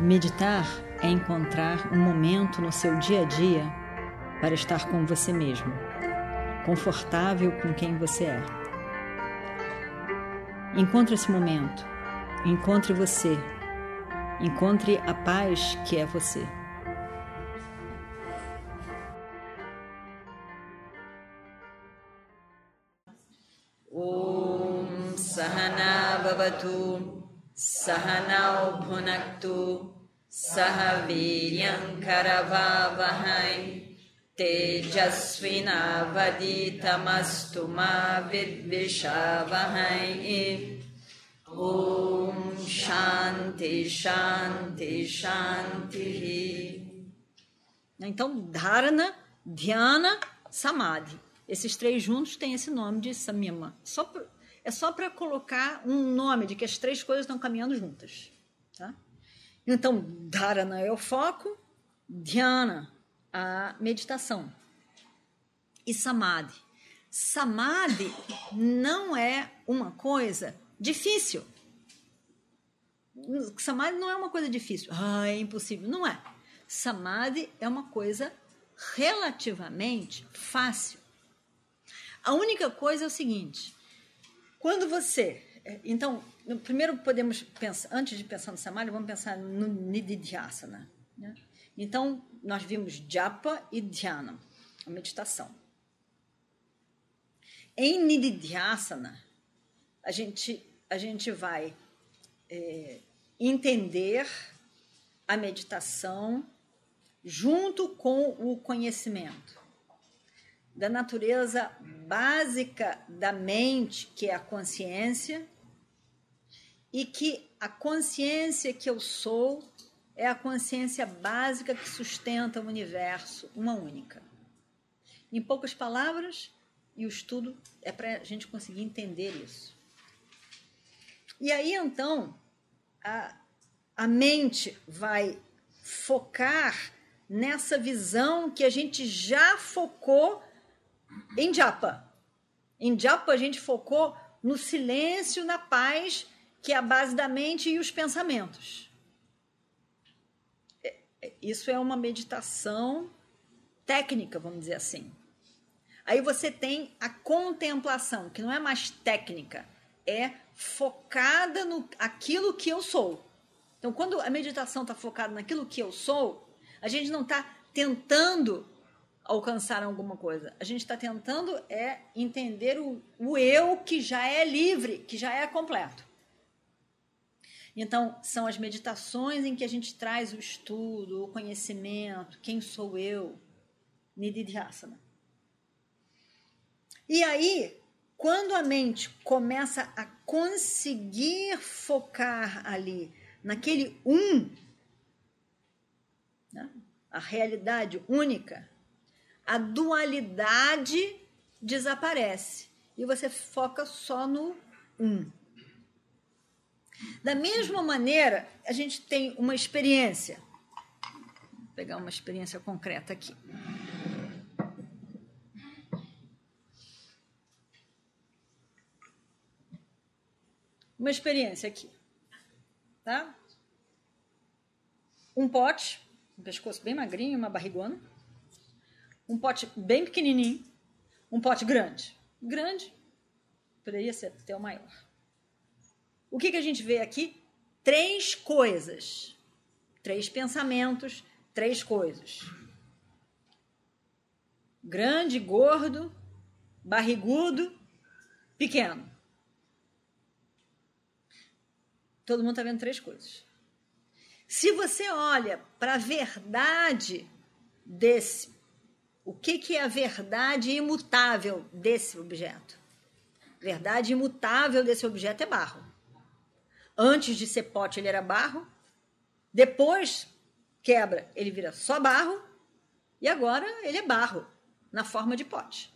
Meditar é encontrar um momento no seu dia a dia para estar com você mesmo, confortável com quem você é. Encontre esse momento, encontre você, encontre a paz que é você. Om Sahana Bhavatu Sahanau Bhunaktu Sahaviryam Karavavahai Tejasvinavaditamastu ma vidvishavahai Om Shanti Shanti Shanti Então, Dharana, Dhyana, Samadhi. Esses três juntos têm esse nome de Samyama. Só pra, é só para colocar um nome de que as três coisas estão caminhando juntas. Tá? Então, Dharana é o foco, Dhyana, a meditação. E Samadhi. Samadhi não é uma coisa difícil. Samadhi não é uma coisa difícil. Ah, é impossível. Não é. Samadhi é uma coisa relativamente fácil. A única coisa é o seguinte: quando você. É, então, primeiro podemos pensar, antes de pensar no Samadhi, vamos pensar no Nididhyasana. Né? Então, nós vimos Japa e Dhyana, a meditação. Em Nididhyasana, a gente, a gente vai é, entender a meditação junto com o conhecimento da natureza básica da mente, que é a consciência, e que a consciência que eu sou é a consciência básica que sustenta o universo, uma única. Em poucas palavras, e o estudo é para a gente conseguir entender isso. E aí então, a, a mente vai focar nessa visão que a gente já focou em Japa. Em Japa a gente focou no silêncio, na paz, que é a base da mente e os pensamentos. É, é, isso é uma meditação técnica, vamos dizer assim. Aí você tem a contemplação, que não é mais técnica, é focada no aquilo que eu sou. Então, quando a meditação está focada naquilo que eu sou, a gente não está tentando alcançar alguma coisa. A gente está tentando é entender o, o eu que já é livre, que já é completo. Então, são as meditações em que a gente traz o estudo, o conhecimento, quem sou eu, Nididhyasana. E aí, quando a mente começa a conseguir focar ali, naquele um, né? a realidade única, a dualidade desaparece e você foca só no um. Da mesma maneira, a gente tem uma experiência. Vou pegar uma experiência concreta aqui. Uma experiência aqui, tá? Um pote, um pescoço bem magrinho, uma barrigona um pote bem pequenininho, um pote grande. Grande, poderia ser até o maior. O que, que a gente vê aqui? Três coisas. Três pensamentos, três coisas. Grande, gordo, barrigudo, pequeno. Todo mundo está vendo três coisas. Se você olha para a verdade desse o que, que é a verdade imutável desse objeto? Verdade imutável desse objeto é barro. Antes de ser pote, ele era barro. Depois quebra, ele vira só barro. E agora ele é barro, na forma de pote.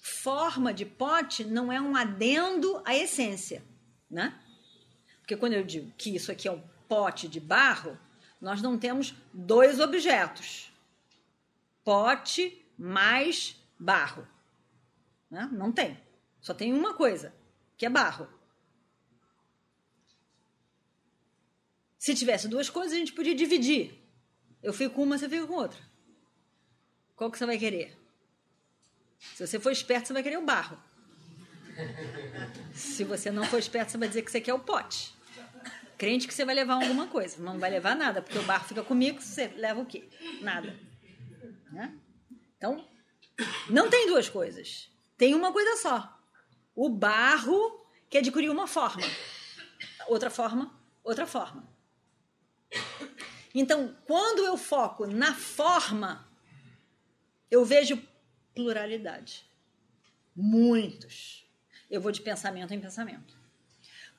Forma de pote não é um adendo à essência, né? Porque quando eu digo que isso aqui é um pote de barro, nós não temos dois objetos: pote mais barro. Né? Não tem. Só tem uma coisa, que é barro. Se tivesse duas coisas, a gente podia dividir. Eu fico com uma, você fica com outra. Qual que você vai querer? Se você for esperto, você vai querer o barro. Se você não for esperto, você vai dizer que você quer o pote. Crente que você vai levar alguma coisa. Não vai levar nada, porque o barro fica comigo, você leva o quê? Nada. Né? Então, não tem duas coisas. Tem uma coisa só. O barro que adquiriu uma forma. Outra forma, outra forma. Então, quando eu foco na forma, eu vejo pluralidade. Muitos. Eu vou de pensamento em pensamento.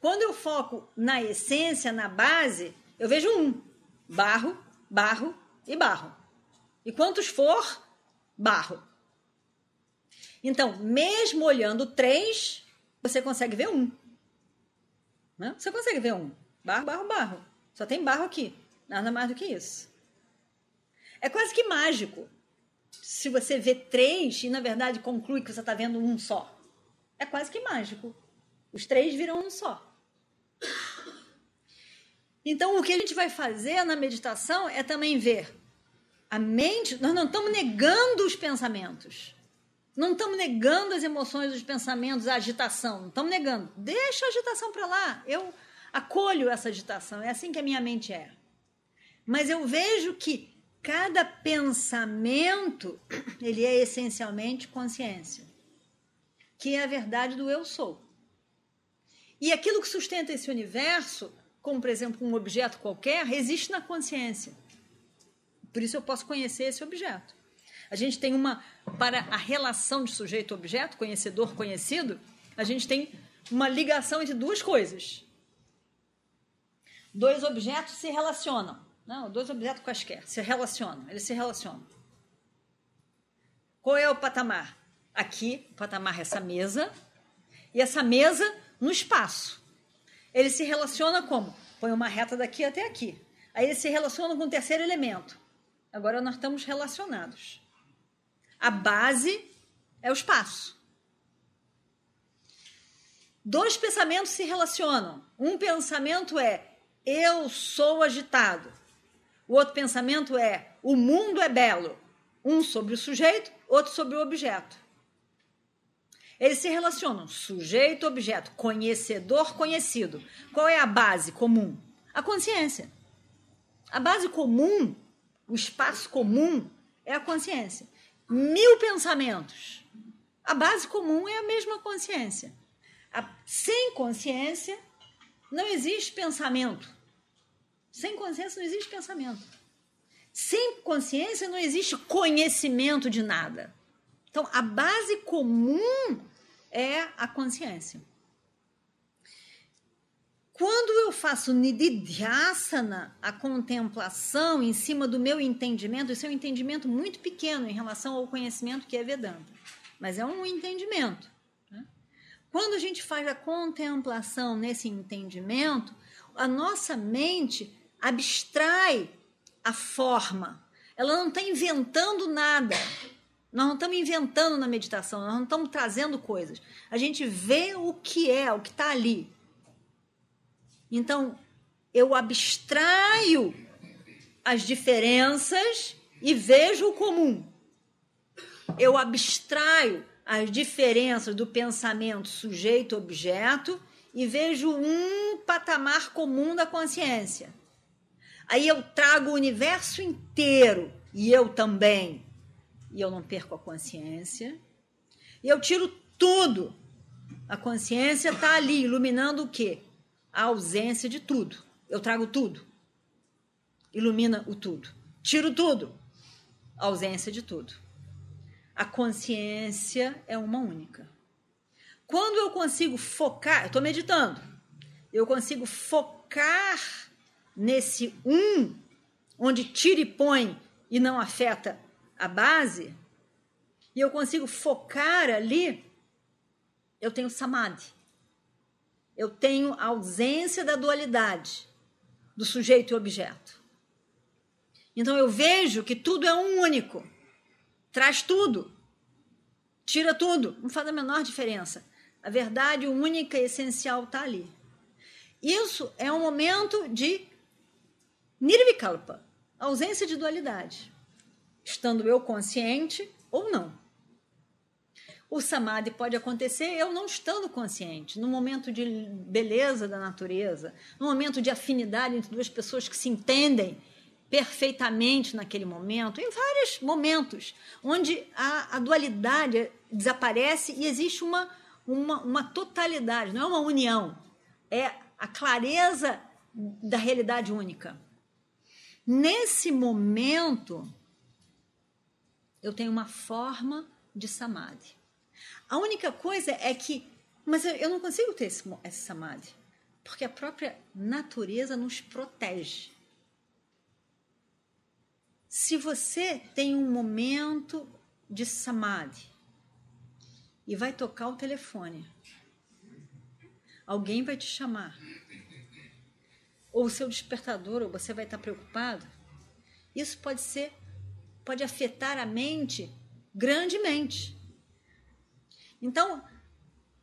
Quando eu foco na essência, na base, eu vejo um: barro, barro e barro. E quantos for, barro. Então, mesmo olhando três, você consegue ver um. Né? Você consegue ver um. Barro, barro, barro. Só tem barro aqui. Nada mais do que isso. É quase que mágico. Se você vê três e, na verdade, conclui que você está vendo um só. É quase que mágico. Os três viram um só. Então, o que a gente vai fazer na meditação é também ver a mente. Nós não estamos negando os pensamentos. Não estamos negando as emoções, os pensamentos, a agitação. Não estamos negando. Deixa a agitação para lá. Eu acolho essa agitação. É assim que a minha mente é. Mas eu vejo que cada pensamento, ele é essencialmente consciência, que é a verdade do eu sou. E aquilo que sustenta esse universo, como por exemplo um objeto qualquer, existe na consciência. Por isso eu posso conhecer esse objeto. A gente tem uma para a relação de sujeito-objeto, conhecedor-conhecido, a gente tem uma ligação entre duas coisas. Dois objetos se relacionam. Não, dois objetos quaisquer se relacionam, eles se relacionam. Qual é o patamar? Aqui, o patamar é essa mesa, e essa mesa no espaço. Ele se relaciona como? Põe uma reta daqui até aqui. Aí ele se relaciona com o terceiro elemento. Agora nós estamos relacionados. A base é o espaço. Dois pensamentos se relacionam. Um pensamento é eu sou agitado. O outro pensamento é: o mundo é belo. Um sobre o sujeito, outro sobre o objeto. Eles se relacionam sujeito, objeto, conhecedor, conhecido. Qual é a base comum? A consciência. A base comum, o espaço comum, é a consciência. Mil pensamentos. A base comum é a mesma consciência. A, sem consciência, não existe pensamento. Sem consciência não existe pensamento. Sem consciência não existe conhecimento de nada. Então, a base comum é a consciência. Quando eu faço nididhyasana, a contemplação em cima do meu entendimento, esse é um entendimento muito pequeno em relação ao conhecimento que é Vedanta, mas é um entendimento. Né? Quando a gente faz a contemplação nesse entendimento, a nossa mente abstrai a forma. Ela não está inventando nada. Nós não estamos inventando na meditação, nós não estamos trazendo coisas. A gente vê o que é, o que está ali. Então, eu abstraio as diferenças e vejo o comum. Eu abstraio as diferenças do pensamento sujeito-objeto e vejo um patamar comum da consciência. Aí eu trago o universo inteiro e eu também. E eu não perco a consciência. E eu tiro tudo. A consciência está ali, iluminando o quê? A ausência de tudo. Eu trago tudo. Ilumina o tudo. Tiro tudo. A ausência de tudo. A consciência é uma única. Quando eu consigo focar, eu estou meditando, eu consigo focar nesse um, onde tira e põe e não afeta a base, e eu consigo focar ali, eu tenho samadhi. Eu tenho a ausência da dualidade do sujeito e objeto. Então eu vejo que tudo é um único. Traz tudo. Tira tudo. Não faz a menor diferença. A verdade única e essencial está ali. Isso é um momento de Nirvikalpa, ausência de dualidade, estando eu consciente ou não. O samadhi pode acontecer eu não estando consciente, no momento de beleza da natureza, no momento de afinidade entre duas pessoas que se entendem perfeitamente naquele momento, em vários momentos, onde a, a dualidade desaparece e existe uma, uma, uma totalidade, não é uma união, é a clareza da realidade única. Nesse momento, eu tenho uma forma de samadhi. A única coisa é que, mas eu não consigo ter esse, esse samadhi, porque a própria natureza nos protege. Se você tem um momento de samadhi e vai tocar o telefone, alguém vai te chamar, ou o seu despertador, ou você vai estar preocupado, isso pode ser, pode afetar a mente grandemente. Então,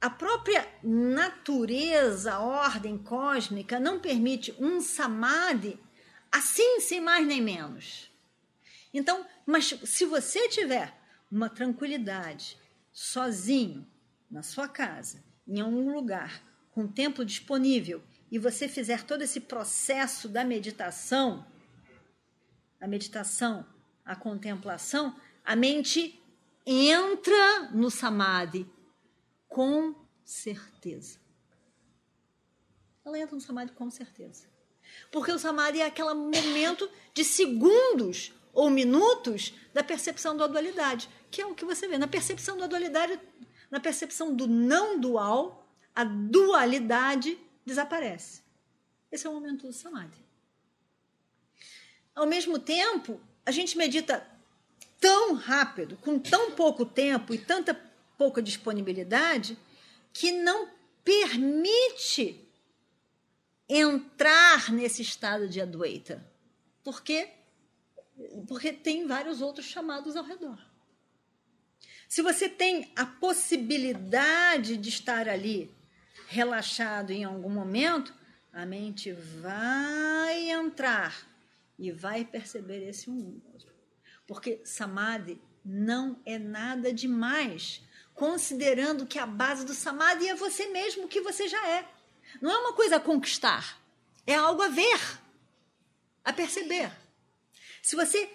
a própria natureza, a ordem cósmica, não permite um samadhi assim, sem mais nem menos. Então, mas se você tiver uma tranquilidade, sozinho, na sua casa, em algum lugar, com tempo disponível, e você fizer todo esse processo da meditação, a meditação, a contemplação, a mente entra no samadhi com certeza. Ela entra no samadhi com certeza. Porque o samadhi é aquele momento de segundos ou minutos da percepção da dualidade, que é o que você vê. Na percepção da dualidade, na percepção do não dual, a dualidade desaparece. Esse é o momento do samadhi. Ao mesmo tempo, a gente medita tão rápido, com tão pouco tempo e tanta pouca disponibilidade, que não permite entrar nesse estado de adoita. Porque porque tem vários outros chamados ao redor. Se você tem a possibilidade de estar ali relaxado em algum momento, a mente vai entrar e vai perceber esse um outro. Porque samadhi não é nada demais, considerando que a base do samadhi é você mesmo, que você já é. Não é uma coisa a conquistar, é algo a ver, a perceber. Se você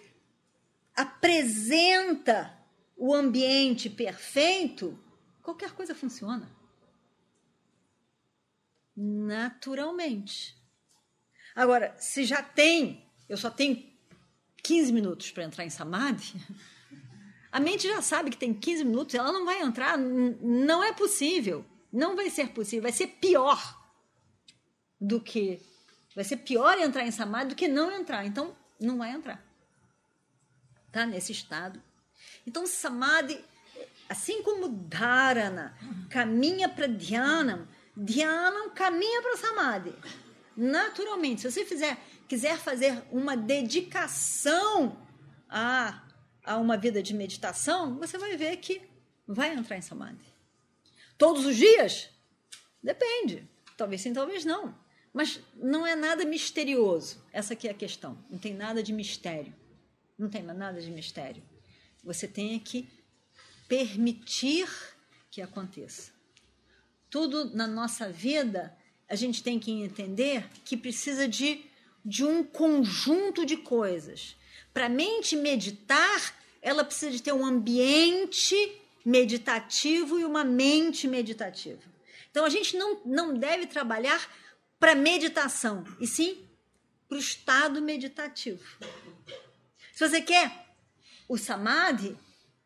apresenta o ambiente perfeito, qualquer coisa funciona. Naturalmente. Agora, se já tem, eu só tenho 15 minutos para entrar em samadhi, a mente já sabe que tem 15 minutos, ela não vai entrar, não é possível. Não vai ser possível, vai ser pior do que vai ser pior entrar em samadhi do que não entrar. Então, não vai entrar. Tá nesse estado. Então, samadhi, assim como dharana caminha para dhyana, dhyana caminha para samadhi. Naturalmente, se você fizer, quiser fazer uma dedicação a, a uma vida de meditação, você vai ver que vai entrar em samadhi. Todos os dias? Depende. Talvez sim, talvez não. Mas não é nada misterioso. Essa aqui é a questão. Não tem nada de mistério. Não tem nada de mistério. Você tem que permitir que aconteça. Tudo na nossa vida, a gente tem que entender que precisa de, de um conjunto de coisas. Para a mente meditar, ela precisa de ter um ambiente meditativo e uma mente meditativa. Então a gente não, não deve trabalhar para meditação, e sim para o estado meditativo. Se você quer o samadhi,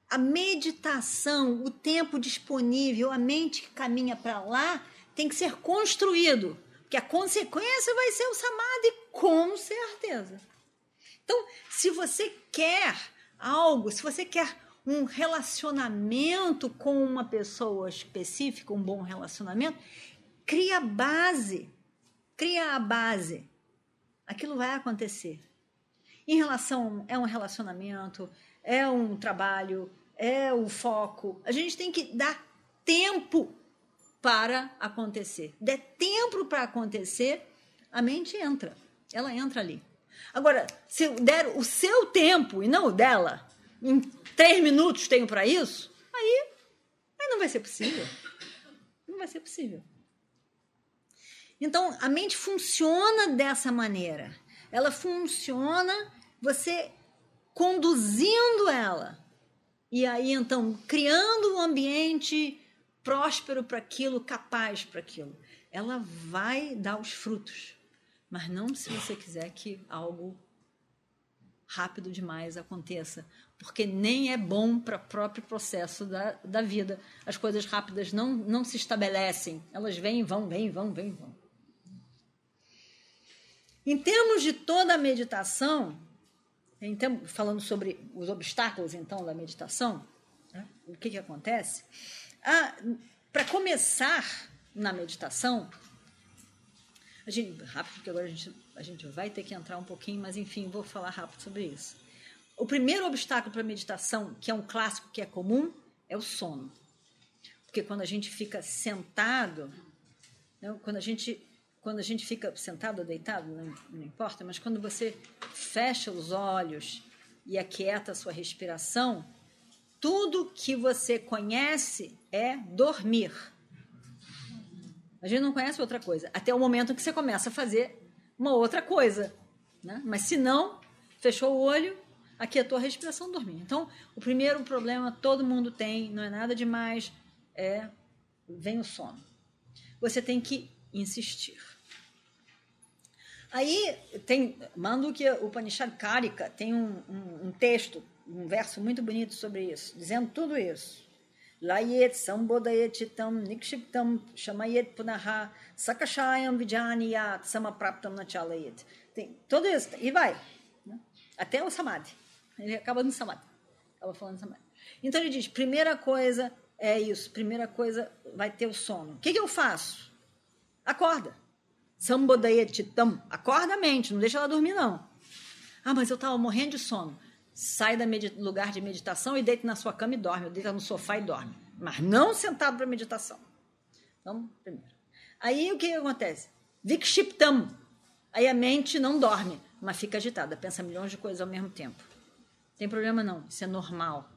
a meditação, o tempo disponível, a mente que caminha para lá, tem que ser construído, porque a consequência vai ser o samadhi, com certeza. Então, se você quer algo, se você quer um relacionamento com uma pessoa específica, um bom relacionamento, cria base cria a base, aquilo vai acontecer. Em relação, é um relacionamento, é um trabalho, é o foco. A gente tem que dar tempo para acontecer. Der tempo para acontecer, a mente entra. Ela entra ali. Agora, se der o seu tempo e não o dela, em três minutos tenho para isso, aí, aí não vai ser possível. Não vai ser possível. Então, a mente funciona dessa maneira. Ela funciona você conduzindo ela. E aí, então, criando um ambiente próspero para aquilo, capaz para aquilo. Ela vai dar os frutos. Mas não se você quiser que algo rápido demais aconteça, porque nem é bom para o próprio processo da, da vida. As coisas rápidas não, não se estabelecem, elas vêm, vão, vêm, vão, vêm, vão. Em termos de toda a meditação, então, falando sobre os obstáculos então da meditação, né, o que, que acontece? Para começar na meditação, a gente, rápido, porque agora a gente, a gente vai ter que entrar um pouquinho, mas enfim, vou falar rápido sobre isso. O primeiro obstáculo para a meditação, que é um clássico que é comum, é o sono. Porque quando a gente fica sentado, né, quando a gente quando a gente fica sentado ou deitado, não, não, importa, mas quando você fecha os olhos e aquieta a sua respiração, tudo que você conhece é dormir. A gente não conhece outra coisa, até o momento que você começa a fazer uma outra coisa. Né? Mas se não, fechou o olho, aquietou a respiração, dormiu. Então, o primeiro problema todo mundo tem, não é nada demais, é vem o sono. Você tem que insistir. Aí tem, o Panishad Karika tem um, um, um, texto, um verso muito bonito sobre isso, dizendo tudo isso. Layet sambodayet chitam nikshiptam shamayet punaha sakashayam vijaniyat samapraptam nachalayet. Tem tudo isso, e vai. Né? Até o samadhi. Ele acaba no samadhi. Acaba falando samadhi. Então ele diz, primeira coisa é isso, primeira coisa vai ter o sono. O que, que eu faço? Acorda. Sambodayetitam. Acorda a mente, não deixa ela dormir, não. Ah, mas eu estava morrendo de sono. Sai do lugar de meditação e deita na sua cama e dorme. Deita no sofá e dorme. Mas não sentado para meditação. Então, primeiro. Aí o que, acontece? Vikshiptam. Aí a mente não dorme, mas fica agitada, pensa milhões de coisas ao mesmo tempo. Tem problema não, isso é normal.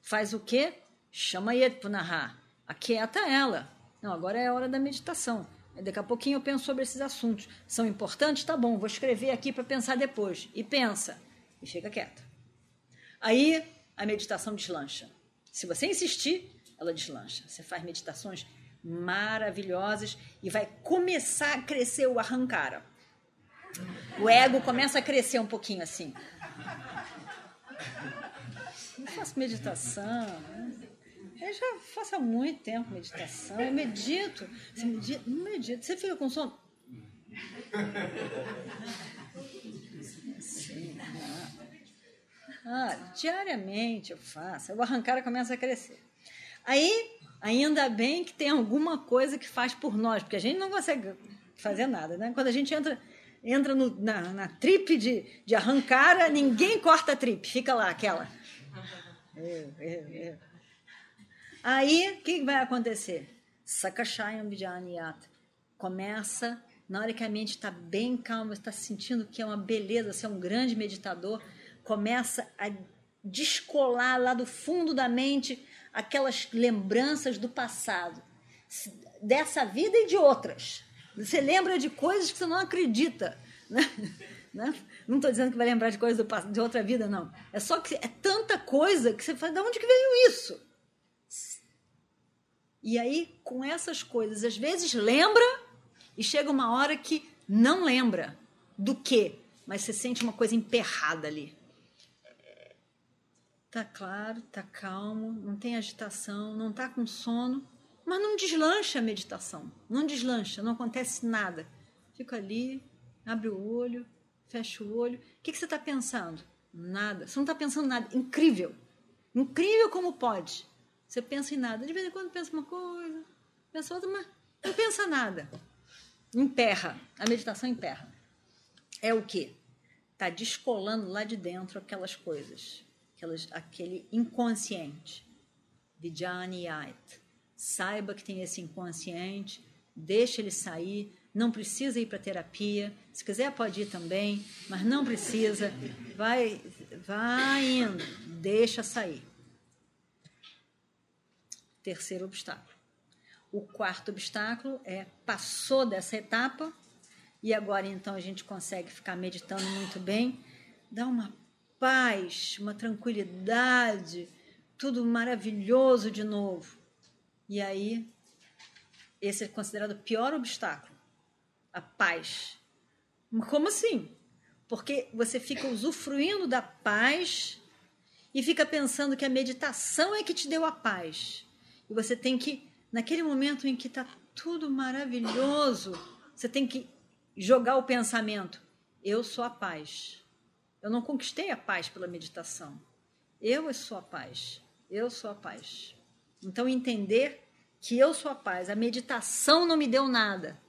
Faz o quê? Chama Yet Punaha. Aquieta ela. Não, agora é a hora da meditação. Daqui a pouquinho eu penso sobre esses assuntos. São importantes? Tá bom, vou escrever aqui para pensar depois. E pensa. E fica quieta. Aí a meditação deslancha. Se você insistir, ela deslancha. Você faz meditações maravilhosas e vai começar a crescer o arrancara. O ego começa a crescer um pouquinho assim. Eu faço meditação. Né? Eu já faço há muito tempo meditação, eu medito. Você medita? Não medito. Você fica com sono? Sim, ah, diariamente eu faço. O arrancar começa a crescer. Aí, ainda bem que tem alguma coisa que faz por nós, porque a gente não consegue fazer nada, né? Quando a gente entra entra no, na, na trip de, de arrancar, ninguém corta a trip, fica lá aquela. É, é, é. Aí, o que vai acontecer? Sakashayam Vijaniyat. Começa, na hora que a mente está bem calma, está sentindo que é uma beleza, você é um grande meditador, começa a descolar lá do fundo da mente aquelas lembranças do passado, dessa vida e de outras. Você lembra de coisas que você não acredita. Né? Né? Não estou dizendo que vai lembrar de coisas de outra vida, não. É só que é tanta coisa que você fala, de onde que veio isso? E aí, com essas coisas, às vezes lembra e chega uma hora que não lembra do que, mas você sente uma coisa emperrada ali. Tá claro, tá calmo, não tem agitação, não tá com sono, mas não deslancha a meditação, não deslancha, não acontece nada. Fica ali, abre o olho, fecha o olho. O que, que você está pensando? Nada. Você não está pensando nada. Incrível. Incrível como pode. Você pensa em nada. De vez em quando pensa uma coisa, pensa outra, mas não pensa nada. Emperra. A meditação emperra. É o quê? Está descolando lá de dentro aquelas coisas, aquelas, aquele inconsciente. Vijnaniyat. Saiba que tem esse inconsciente, deixa ele sair, não precisa ir para terapia. Se quiser pode ir também, mas não precisa. Vai, vai indo, deixa sair. Terceiro obstáculo. O quarto obstáculo é passou dessa etapa e agora então a gente consegue ficar meditando muito bem, dá uma paz, uma tranquilidade, tudo maravilhoso de novo. E aí esse é considerado o pior obstáculo, a paz. Como assim? Porque você fica usufruindo da paz e fica pensando que a meditação é que te deu a paz. E você tem que, naquele momento em que está tudo maravilhoso, você tem que jogar o pensamento: eu sou a paz. Eu não conquistei a paz pela meditação. Eu sou a paz. Eu sou a paz. Então, entender que eu sou a paz. A meditação não me deu nada,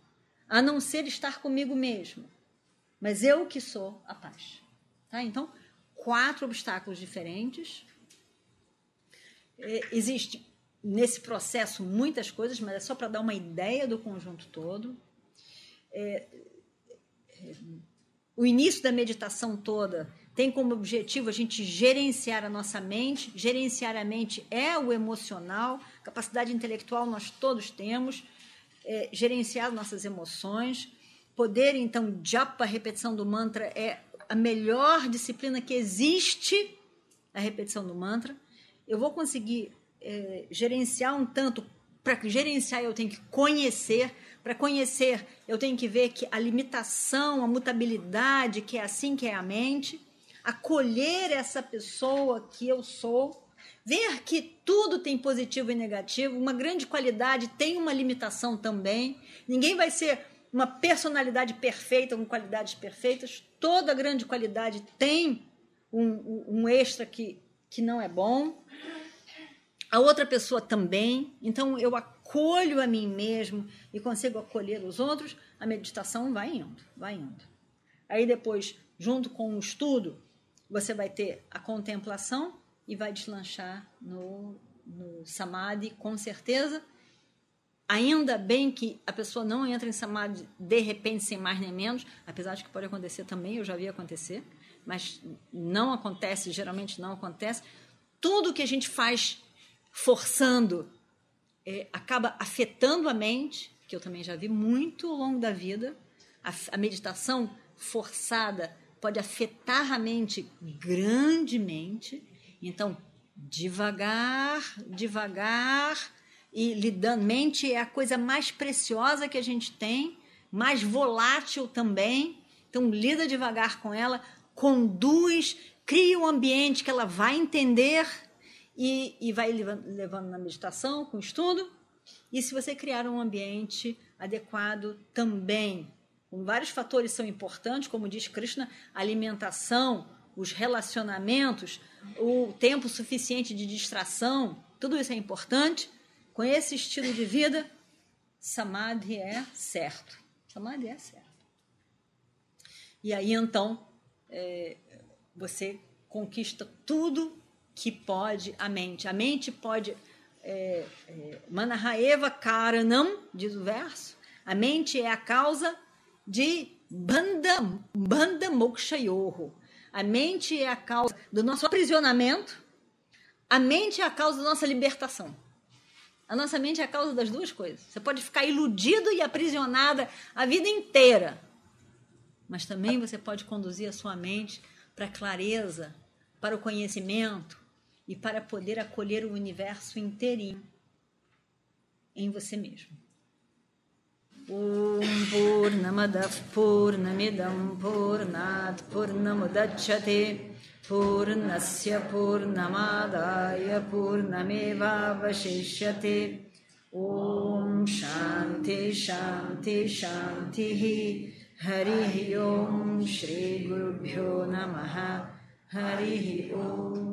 a não ser estar comigo mesmo. Mas eu que sou a paz. Tá? Então, quatro obstáculos diferentes. É, existe nesse processo muitas coisas, mas é só para dar uma ideia do conjunto todo. É, é, o início da meditação toda tem como objetivo a gente gerenciar a nossa mente. Gerenciar a mente é o emocional, capacidade intelectual nós todos temos, é, gerenciar nossas emoções. Poder, então, japa, repetição do mantra, é a melhor disciplina que existe, a repetição do mantra. Eu vou conseguir é, gerenciar um tanto. Para gerenciar, eu tenho que conhecer. Para conhecer, eu tenho que ver que a limitação, a mutabilidade, que é assim que é a mente acolher essa pessoa que eu sou, ver que tudo tem positivo e negativo, uma grande qualidade tem uma limitação também. Ninguém vai ser uma personalidade perfeita com qualidades perfeitas. Toda grande qualidade tem um, um extra que, que não é bom. A outra pessoa também. Então eu acolho a mim mesmo e consigo acolher os outros. A meditação vai indo, vai indo. Aí depois, junto com o estudo, você vai ter a contemplação e vai deslanchar no, no samadhi, com certeza. Ainda bem que a pessoa não entra em samadhi de repente, sem mais nem menos, apesar de que pode acontecer também, eu já vi acontecer, mas não acontece, geralmente não acontece. Tudo que a gente faz forçando é, acaba afetando a mente, que eu também já vi muito ao longo da vida. A, a meditação forçada pode afetar a mente grandemente. Então, devagar, devagar e lidando. Mente é a coisa mais preciosa que a gente tem, mais volátil também. Então, lida devagar com ela, conduz, cria um ambiente que ela vai entender e, e vai levando, levando na meditação, com estudo. E se você criar um ambiente adequado também vários fatores são importantes, como diz Krishna, alimentação, os relacionamentos, o tempo suficiente de distração, tudo isso é importante. Com esse estilo de vida, samadhi é certo. Samadhi é certo. E aí então é, você conquista tudo que pode a mente. A mente pode. É, é, Manahaeva Karanam, diz o verso. A mente é a causa de Banda, banda Moksha Yoho. A mente é a causa do nosso aprisionamento, a mente é a causa da nossa libertação. A nossa mente é a causa das duas coisas. Você pode ficar iludido e aprisionada a vida inteira, mas também você pode conduzir a sua mente para a clareza, para o conhecimento e para poder acolher o universo inteirinho em você mesmo. Om Purnamadav Purnamidam Purnat Purnamudachyate Purnasya Purnamadaya Purnameva Vashishyate Om Shanti Shanti Shanti Hari Om Shri Gurubhyo Namaha. Hari Om.